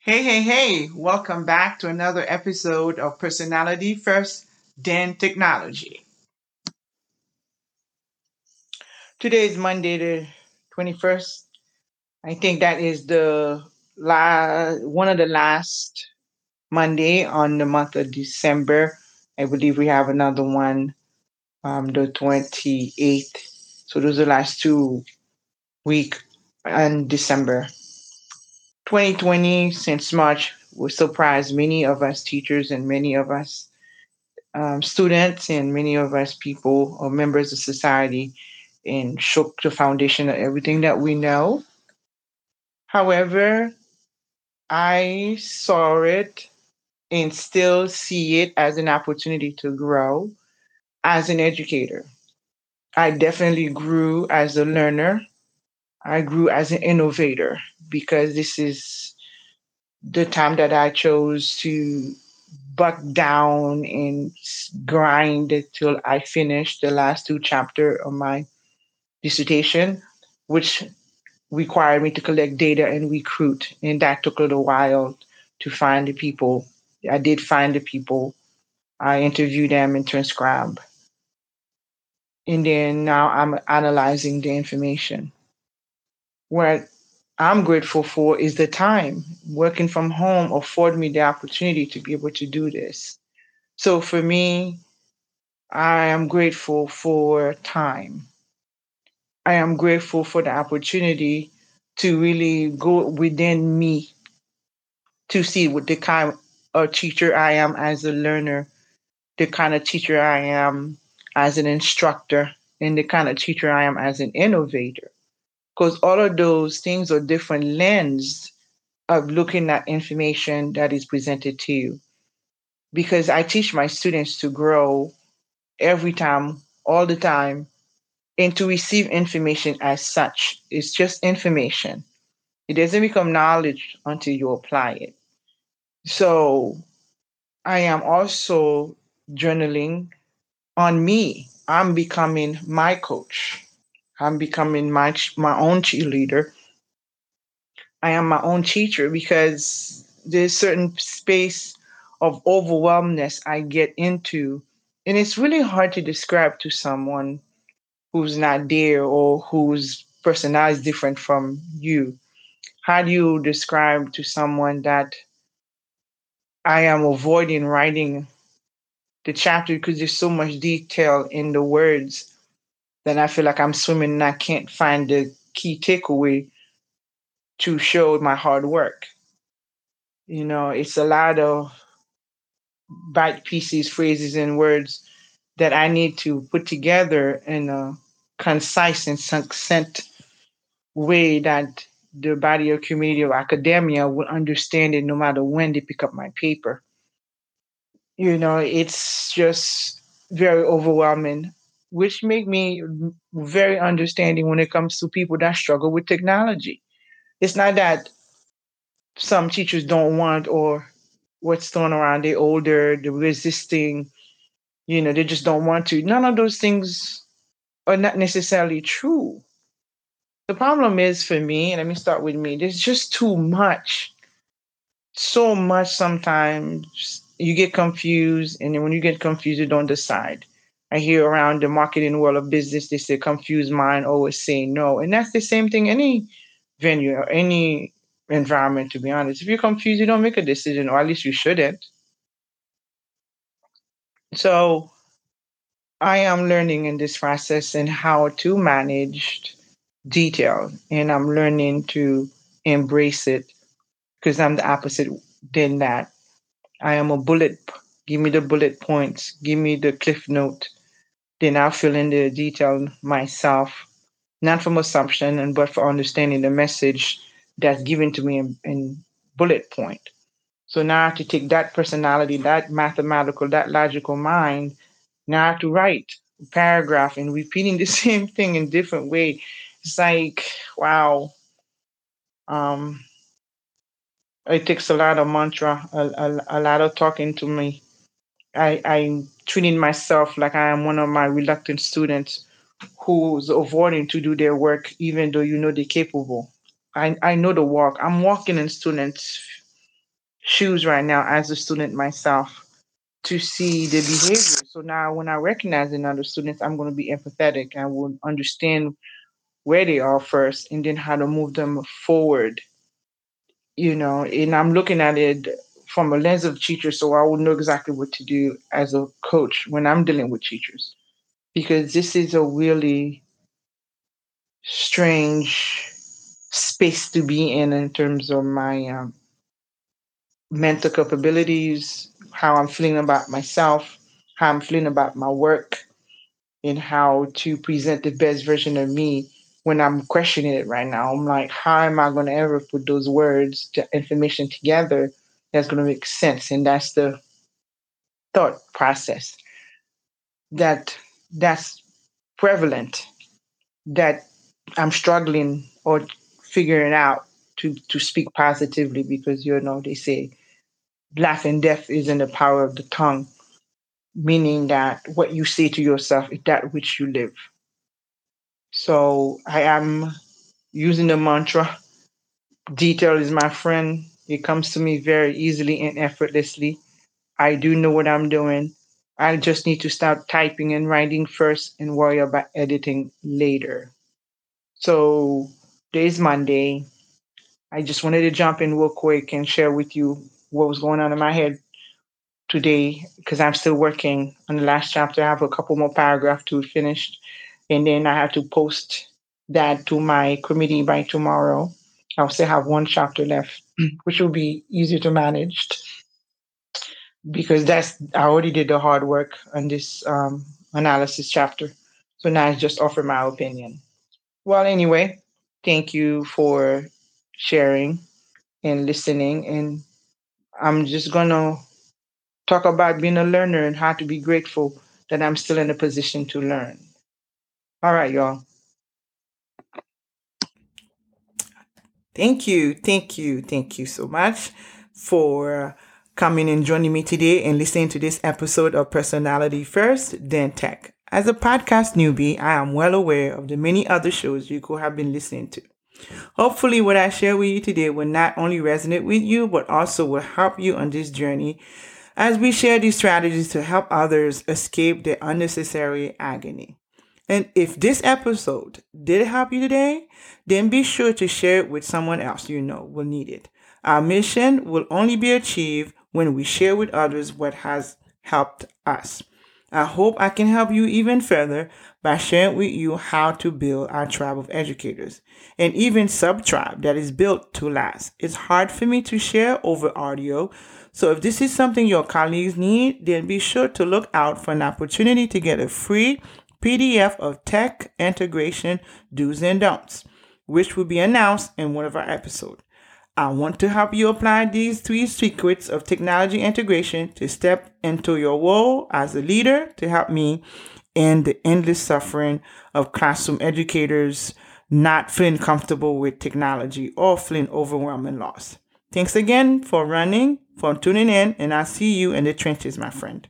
Hey, hey, hey, welcome back to another episode of Personality First, then Technology. Today is Monday, the 21st. I think that is the la- one of the last Monday on the month of December. I believe we have another one, um, the 28th. So those are the last two week in December. 2020, since March, will surprise many of us teachers and many of us um, students and many of us people or members of society and shook the foundation of everything that we know. However, I saw it and still see it as an opportunity to grow as an educator. I definitely grew as a learner. I grew as an innovator because this is the time that I chose to buck down and grind till I finished the last two chapter of my dissertation, which required me to collect data and recruit. And that took a little while to find the people. I did find the people. I interviewed them and transcribed. And then now I'm analyzing the information. What I'm grateful for is the time working from home afforded me the opportunity to be able to do this. So for me, I am grateful for time. I am grateful for the opportunity to really go within me to see what the kind of teacher I am as a learner, the kind of teacher I am as an instructor, and the kind of teacher I am as an innovator. Because all of those things are different lens of looking at information that is presented to you. Because I teach my students to grow every time, all the time, and to receive information as such. It's just information. It doesn't become knowledge until you apply it. So I am also journaling on me. I'm becoming my coach. I'm becoming my my own cheerleader. I am my own teacher because there's certain space of overwhelmness I get into, and it's really hard to describe to someone who's not there or whose personality is different from you. How do you describe to someone that I am avoiding writing the chapter because there's so much detail in the words that I feel like I'm swimming and I can't find the key takeaway to show my hard work. You know, it's a lot of bite pieces, phrases, and words that I need to put together in a concise and succinct way that the body or community of academia will understand it no matter when they pick up my paper. You know, it's just very overwhelming, which make me very understanding when it comes to people that struggle with technology. It's not that some teachers don't want or what's thrown around, they're older, they're resisting, you know, they just don't want to. None of those things are not necessarily true. The problem is for me, and let me start with me, there's just too much. So much sometimes you get confused, and then when you get confused, you don't decide. I hear around the marketing world of business, they say confused mind always say no. And that's the same thing any venue or any environment, to be honest. If you're confused, you don't make a decision, or at least you shouldn't. So I am learning in this process and how to manage detail, and I'm learning to embrace it because I'm the opposite than that. I am a bullet. Give me the bullet points. Give me the cliff note. Then I'll fill in the detail myself, not from assumption, and but for understanding the message that's given to me in, in bullet point. So now I have to take that personality, that mathematical, that logical mind, now I have to write a paragraph and repeating the same thing in different way. It's like, wow. Um, it takes a lot of mantra, a, a, a lot of talking to me. I, I'm treating myself like I am one of my reluctant students who's avoiding to do their work even though you know they're capable. I, I know the walk. I'm walking in students shoes right now as a student myself to see the behavior. So now when I recognize in other students, I'm going to be empathetic. I will understand where they are first and then how to move them forward. You know, and I'm looking at it from a lens of teacher, so I will know exactly what to do as a coach when I'm dealing with teachers. Because this is a really strange space to be in in terms of my um, mental capabilities, how I'm feeling about myself, how I'm feeling about my work, and how to present the best version of me when I'm questioning it right now. I'm like, how am I going to ever put those words, the information together that's going to make sense? And that's the thought process that that's prevalent that I'm struggling or figuring out to to speak positively because you know they say life and death is in the power of the tongue, meaning that what you say to yourself is that which you live. So I am using the mantra detail is my friend. It comes to me very easily and effortlessly. I do know what I'm doing. I just need to start typing and writing first and worry about editing later. So today's Monday. I just wanted to jump in real quick and share with you what was going on in my head today because I'm still working on the last chapter. I have a couple more paragraphs to finish, and then I have to post that to my committee by tomorrow. I'll still have one chapter left, which will be easier to manage because that's I already did the hard work on this um, analysis chapter. So now I just offer my opinion. Well, anyway, thank you for sharing and listening. And I'm just going to talk about being a learner and how to be grateful that I'm still in a position to learn. All right, y'all. Thank you, thank you, thank you so much for coming and joining me today and listening to this episode of Personality First, then Tech. As a podcast newbie, I am well aware of the many other shows you could have been listening to. Hopefully, what I share with you today will not only resonate with you, but also will help you on this journey as we share these strategies to help others escape the unnecessary agony. And if this episode did help you today, then be sure to share it with someone else you know will need it. Our mission will only be achieved when we share with others what has helped us. I hope I can help you even further by sharing with you how to build our tribe of educators and even sub tribe that is built to last. It's hard for me to share over audio, so if this is something your colleagues need, then be sure to look out for an opportunity to get a free PDF of tech integration do's and don'ts, which will be announced in one of our episodes. I want to help you apply these three secrets of technology integration to step into your role as a leader to help me end the endless suffering of classroom educators not feeling comfortable with technology or feeling overwhelmed and lost. Thanks again for running, for tuning in, and I'll see you in the trenches, my friend.